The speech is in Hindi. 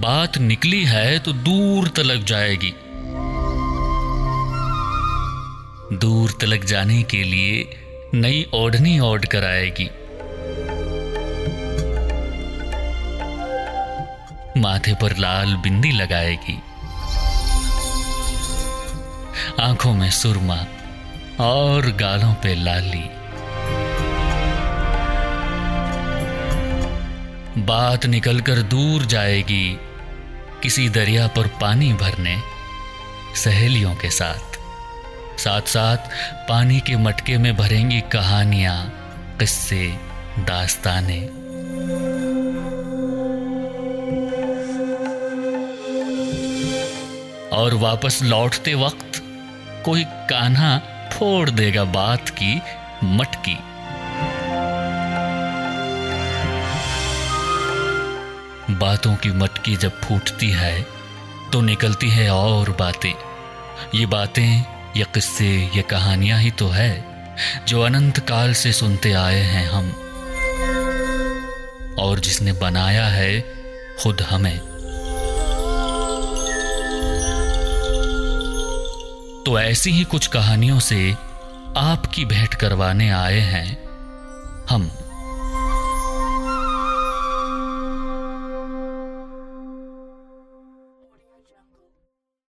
बात निकली है तो दूर तलक जाएगी। दूर तलक जाने के लिए नई ओढ़नी ओढ़ कर आएगी। माथे पर लाल बिंदी लगाएगी। आँखों में सुरमा और गालों पे लाली। बात निकलकर दूर जाएगी किसी दरिया पर पानी भरने सहेलियों के साथ। साथ साथ पानी के मटके में भरेंगी कहानियाँ, किस्से, दास्ताने। और वापस लौटते वक्त कोई कान्हा फोड़ देगा बात की मटकी। बातों की मटकी जब फूटती है तो निकलती है और बातें। ये बातें, ये किस्से, ये कहानियाँ ही तो है, जो अनंत काल से सुनते आए हैं हम। और जिसने बनाया है खुद हमें। तो ऐसी ही कुछ कहानियों से आपकी भेंट करवाने आए हैं हम।